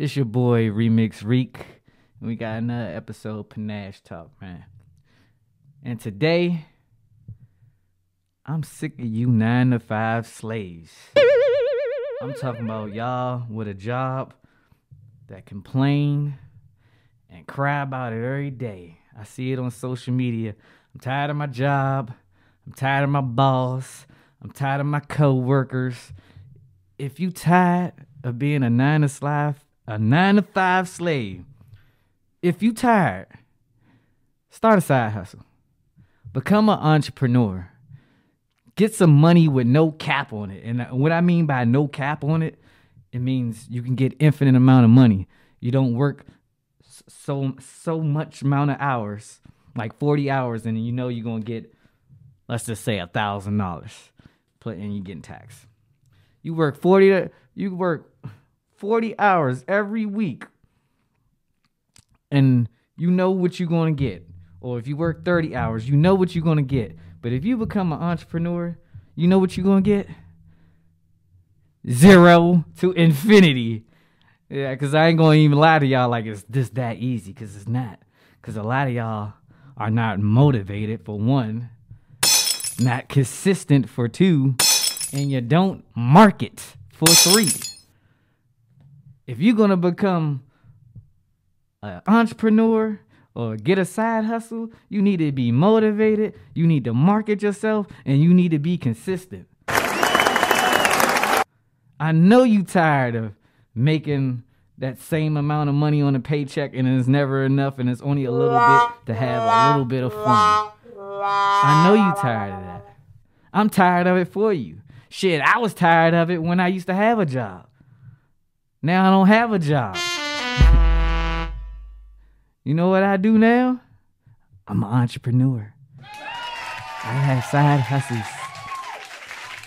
It's your boy Remix Reek. We got another episode Panache Talk, man. And today, I'm sick of you nine to five slaves. I'm talking about y'all with a job that complain and cry about it every day. I see it on social media. I'm tired of my job. I'm tired of my boss. I'm tired of my co-workers. If you tired of being a nine to five, a nine to five slave, if you tired, start a side hustle. Become an entrepreneur. Get some money with no cap on it. And what I mean by no cap on it, it means you can get infinite amount of money. You don't work so so much amount of hours, like 40 hours, and you know you're gonna get, let's just say a thousand dollars, put and you getting taxed. You work 40 you work 40 hours every week and you know what you're going to get. Or if you work 30 hours, you know what you're going to get. But if you become an entrepreneur, you know what you're going to get? Zero to infinity. Yeah, because I ain't going to even lie to y'all like it's just that easy, because it's not. Because a lot of y'all are not motivated, for one, not consistent, for two, and you don't market, for three. If you're to become an entrepreneur or get a side hustle, you need to be motivated, you need to market yourself, and you need to be consistent. I know you tired of making that same amount of money on a paycheck and it's never enough and it's only a little bit to have a little bit of fun. I know you tired of that. I'm tired of it for you. Shit, I was tired of it when I used to have a job. Now I don't have a job. You know what I do now? I'm an entrepreneur. I have side hustles.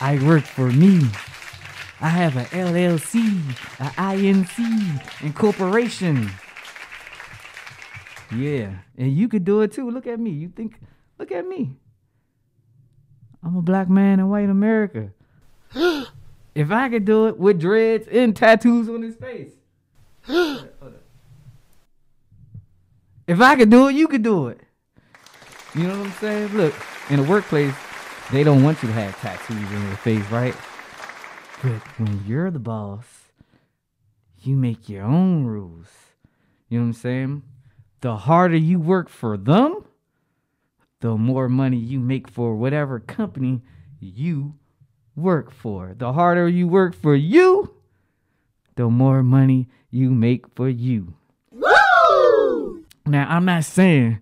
I work for me. I have a LLC, a INC, incorporation. Yeah, and you could do it too. Look at me. You think, look at me. I'm a black man in white America. if I could do it with dreads and tattoos on his face. If I could do it, you could do it. You know what I'm saying? Look, in the workplace, they don't want you to have tattoos on your face, right? But when you're the boss, you make your own rules. You know what I'm saying? The harder you work for them, the more money you make for whatever company you work for. The harder you work for you, the more money you make for you. Woo! Now, I'm not saying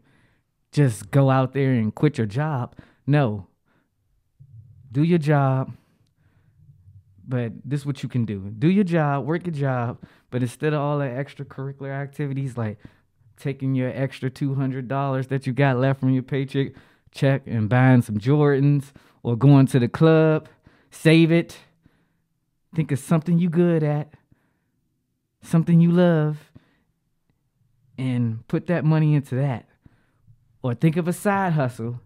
just go out there and quit your job. No. Do your job. But this is what you can do. Do your job, work your job, but instead of all the extracurricular activities like taking your extra $200 that you got left from your paycheck check and buying some Jordans or going to the club, save it. Think of something you good at, something you love, and put that money into that. Or think of a side hustle,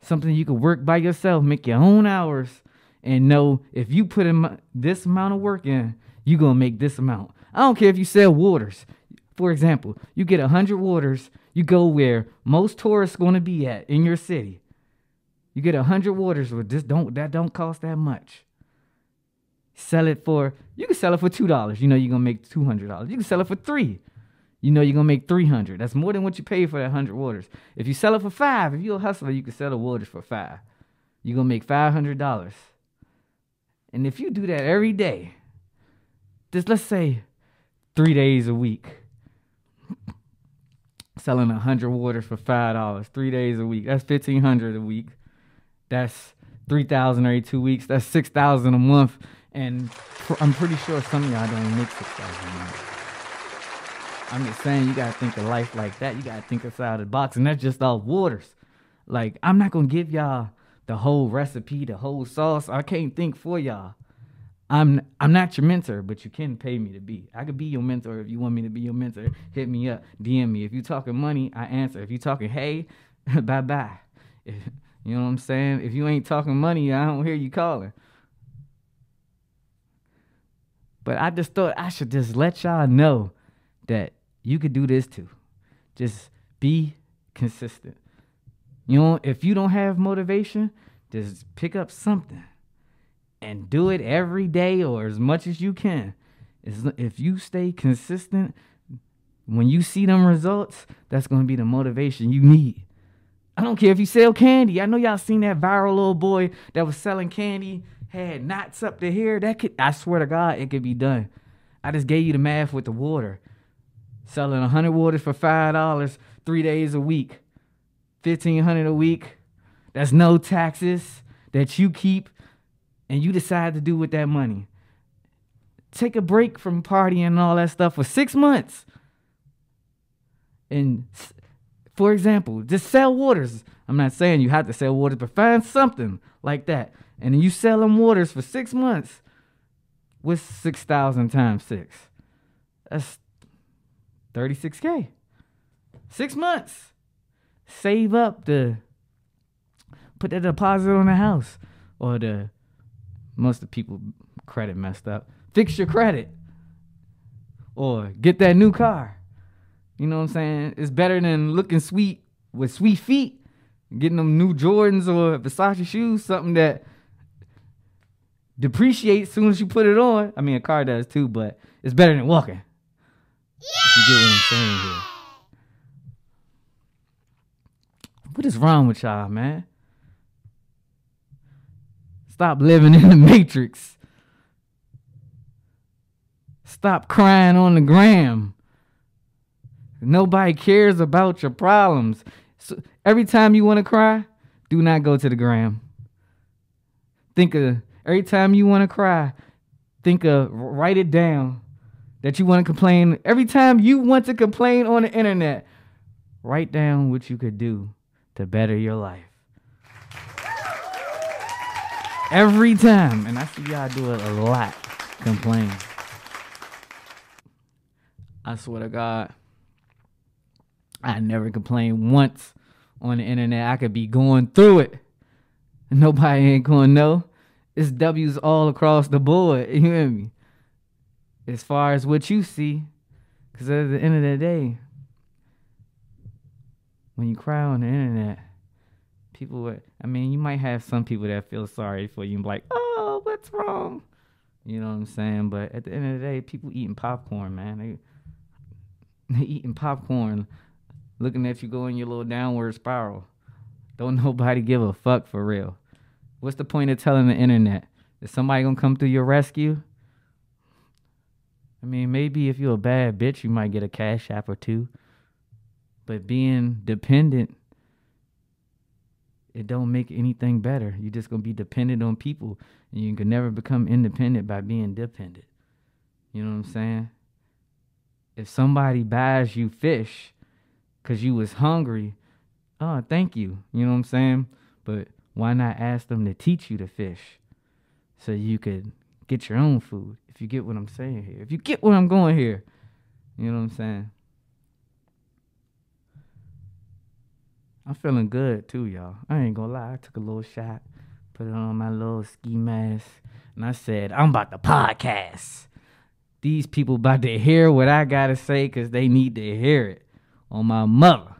something you can work by yourself, make your own hours, and know if you put in this amount of work in, you're going to make this amount. I don't care if you sell waters. For example, you get 100 waters, you go where most tourists going to be at in your city. You get a 100 waters with this don't that don't cost that much. Sell it for you can sell it for $2. You know you're to make $200. You can sell it for 3 you know you're gonna make 300 that's more than what you pay for that 100 waters if you sell it for five if you're a hustler you can sell the waters for five you're gonna make $500 and if you do that every day just let's say three days a week selling a 100 waters for $5 three days a week that's 1500 a week that's 3000 every two weeks that's 6000 a month and i'm pretty sure some of y'all don't make 6000 a month I'm just saying you gotta think of life like that. You gotta think outside the box, and that's just all waters. Like I'm not gonna give y'all the whole recipe, the whole sauce. I can't think for y'all. I'm I'm not your mentor, but you can pay me to be. I could be your mentor if you want me to be your mentor. Hit me up, DM me. If you talking money, I answer. If you talking hey, bye bye. You know what I'm saying? If you ain't talking money, I don't hear you calling. But I just thought I should just let y'all know that you could do this too. Just be consistent. You know, if you don't have motivation, just pick up something and do it every day or as much as you can. If you stay consistent, when you see them results, that's going to be the motivation you need. I don't care if you sell candy. I know y'all seen that viral little boy that was selling candy, had knots up to here. That could, I swear to God, it could be done. I just gave you the math with the water. Selling 100 waters for $5, three days a week, 1500 a week. That's no taxes that you keep and you decide to do with that money. Take a break from partying and all that stuff for six months. And for example, just sell waters. I'm not saying you have to sell waters, but find something like that. And you sell them waters for six months. What's 6,000 times six? That's 36K. Six months. Save up the put that deposit on the house or the most of the people credit messed up. Fix your credit. Or get that new car. You know what I'm saying? It's better than looking sweet with sweet feet, getting them new Jordans or Versace shoes, something that depreciates as soon as you put it on. I mean, a car does too, but it's better than walking. Yeah! you get what I'm saying here. What is wrong with y'all, man? Stop living in the matrix. Stop crying on the gram. Nobody cares about your problems. So every time you want to cry, do not go to the gram. Think of every time you want to cry, think of write it down that you want to complain. Every time you want to complain on the internet, write down what you could do to better your life. Every time. And I see y'all do it a lot. Complain. I swear to God. I never complain once on the internet. I could be going through it. Nobody ain't gonna know. It's W's all across the board. You hear me? As far as what you see. Cause at the end of the day, when you cry on the internet, people would, I mean, you might have some people that feel sorry for you and be like, oh, what's wrong? You know what I'm saying? But at the end of the day, people eating popcorn, man. They they eating popcorn, looking at you going your little downward spiral. Don't nobody give a fuck for real. What's the point of telling the internet? Is somebody gonna come through your rescue? I mean, maybe if you're a bad bitch, you might get a cash app or two. But being dependent, it don't make anything better. You're just gonna be dependent on people, and you can never become independent by being dependent. You know what I'm saying? If somebody buys you fish because you was hungry, oh, thank you. You know what I'm saying? But why not ask them to teach you to fish so you could get your own food? If you get what I'm saying here, if you get what I'm going here, you know what I'm saying? I'm feeling good too, y'all. I ain't gonna lie. I took a little shot, put it on my little ski mask, and I said, I'm about to podcast. These people about to hear what I gotta say because they need to hear it on my mother.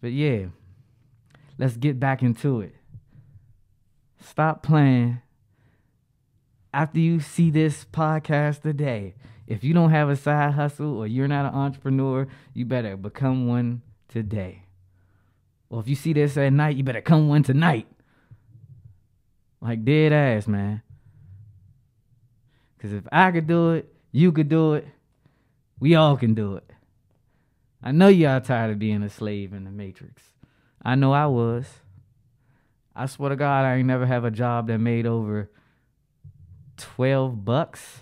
But yeah, let's get back into it. Stop playing. After you see this podcast today, if you don't have a side hustle or you're not an entrepreneur, you better become one today. Well, if you see this at night, you better come one tonight. Like dead ass, man. Because if I could do it, you could do it. We all can do it. I know y'all tired of being a slave in the matrix. I know I was. I swear to God, I ain't never have a job that made over 12 bucks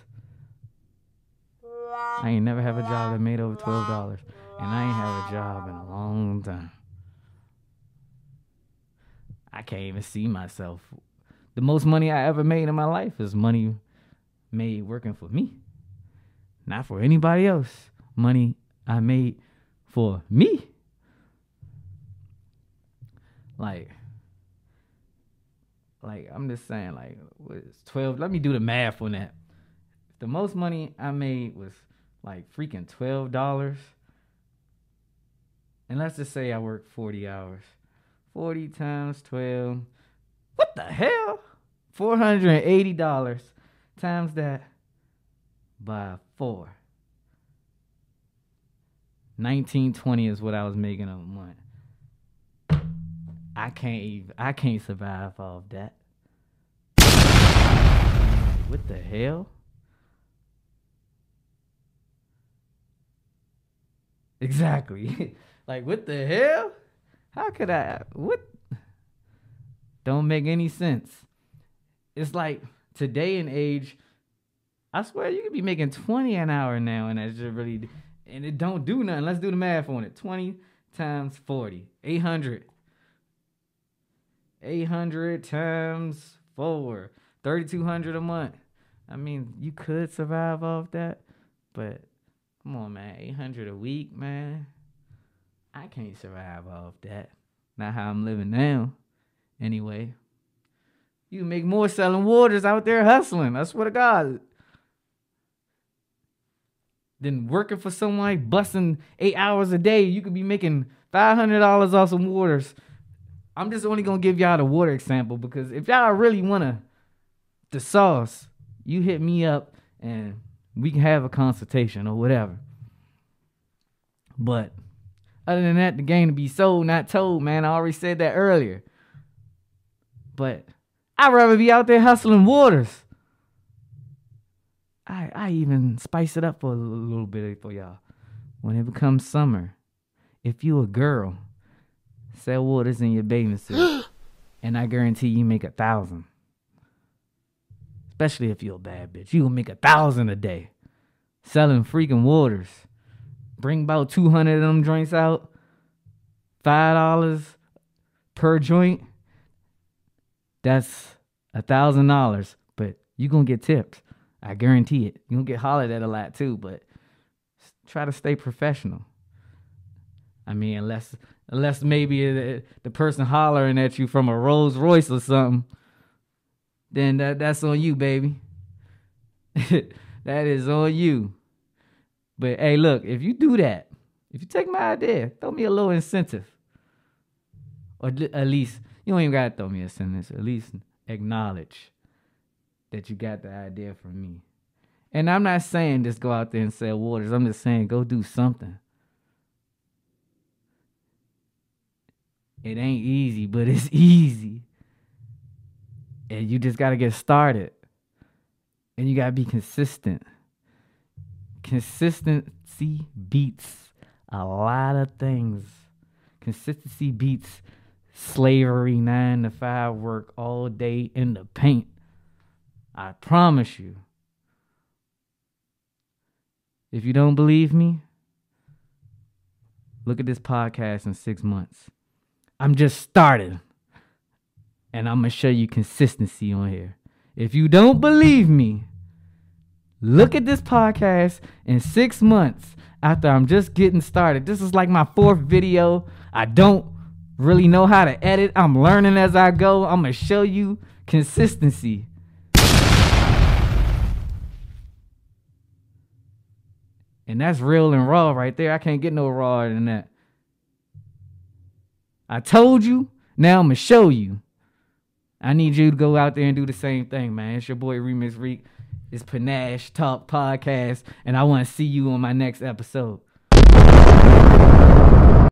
I ain't never have a job that made over twelve dollars, and I ain't have a job in a long time. I can't even see myself. The most money I ever made in my life is money made working for me, not for anybody else. Money I made for me. Like, like I'm just saying, like, what is twelve? Let me do the math on that. the most money I made was like freaking twelve dollars. And let's just say I worked forty hours. Forty times twelve. What the hell? Four hundred and eighty dollars times that by four. 1920 is what I was making a month. I can't even I can't survive off that. What the hell? Exactly. like what the hell? How could I what don't make any sense. It's like today and age, I swear you could be making 20 an hour now and that's just really and it don't do nothing. Let's do the math on it. 20 times 40. 800. 800 times 4. 3200 a month. I mean, you could survive off that, but come on, man. 800 a week, man. I can't survive off that. Not how I'm living now. Anyway, you make more selling waters out there hustling. I swear to God than working for someone busting eight hours a day. You could be making five hundred dollars off some waters. I'm just only gonna give y'all the water example because if y'all really wanna the sauce, you hit me up and we can have a consultation or whatever. But other than that, the game to be sold, not told, man. I already said that earlier. But I'd rather be out there hustling waters. I I even spice it up for a little bit for y'all. When it becomes summer, if you a girl, sell waters in your bathing suit, and I guarantee you make a thousand. Especially if you're a bad bitch, you will make a thousand a day selling freaking waters. Bring about two hundred of them joints out, five dollars per joint. That's a thousand dollars, but you gonna get tips. I guarantee it. You'll get hollered at a lot too, but try to stay professional. I mean, unless unless maybe the, the person hollering at you from a Rolls Royce or something, then that that's on you, baby. that is on you. But hey, look, if you do that, if you take my idea, throw me a little incentive. Or at least, you don't even gotta throw me a sentence. At least acknowledge that you got the idea from me. And I'm not saying just go out there and sell waters. I'm just saying go do something. It ain't easy, but it's easy. And you just got to get started. And you got to be consistent. Consistency beats a lot of things. Consistency beats slavery, nine to five work all day in the paint. I promise you. If you don't believe me, look at this podcast in six months. I'm just starting. And I'm going to show you consistency on here. If you don't believe me, look at this podcast in six months after I'm just getting started. This is like my fourth video. I don't really know how to edit. I'm learning as I go. I'm going to show you consistency. And that's real and raw right there. I can't get no rawer than that. I told you, now I'm going to show you. I need you to go out there and do the same thing, man. It's your boy Remix Reek. It's Panache Talk Podcast, and I want to see you on my next episode.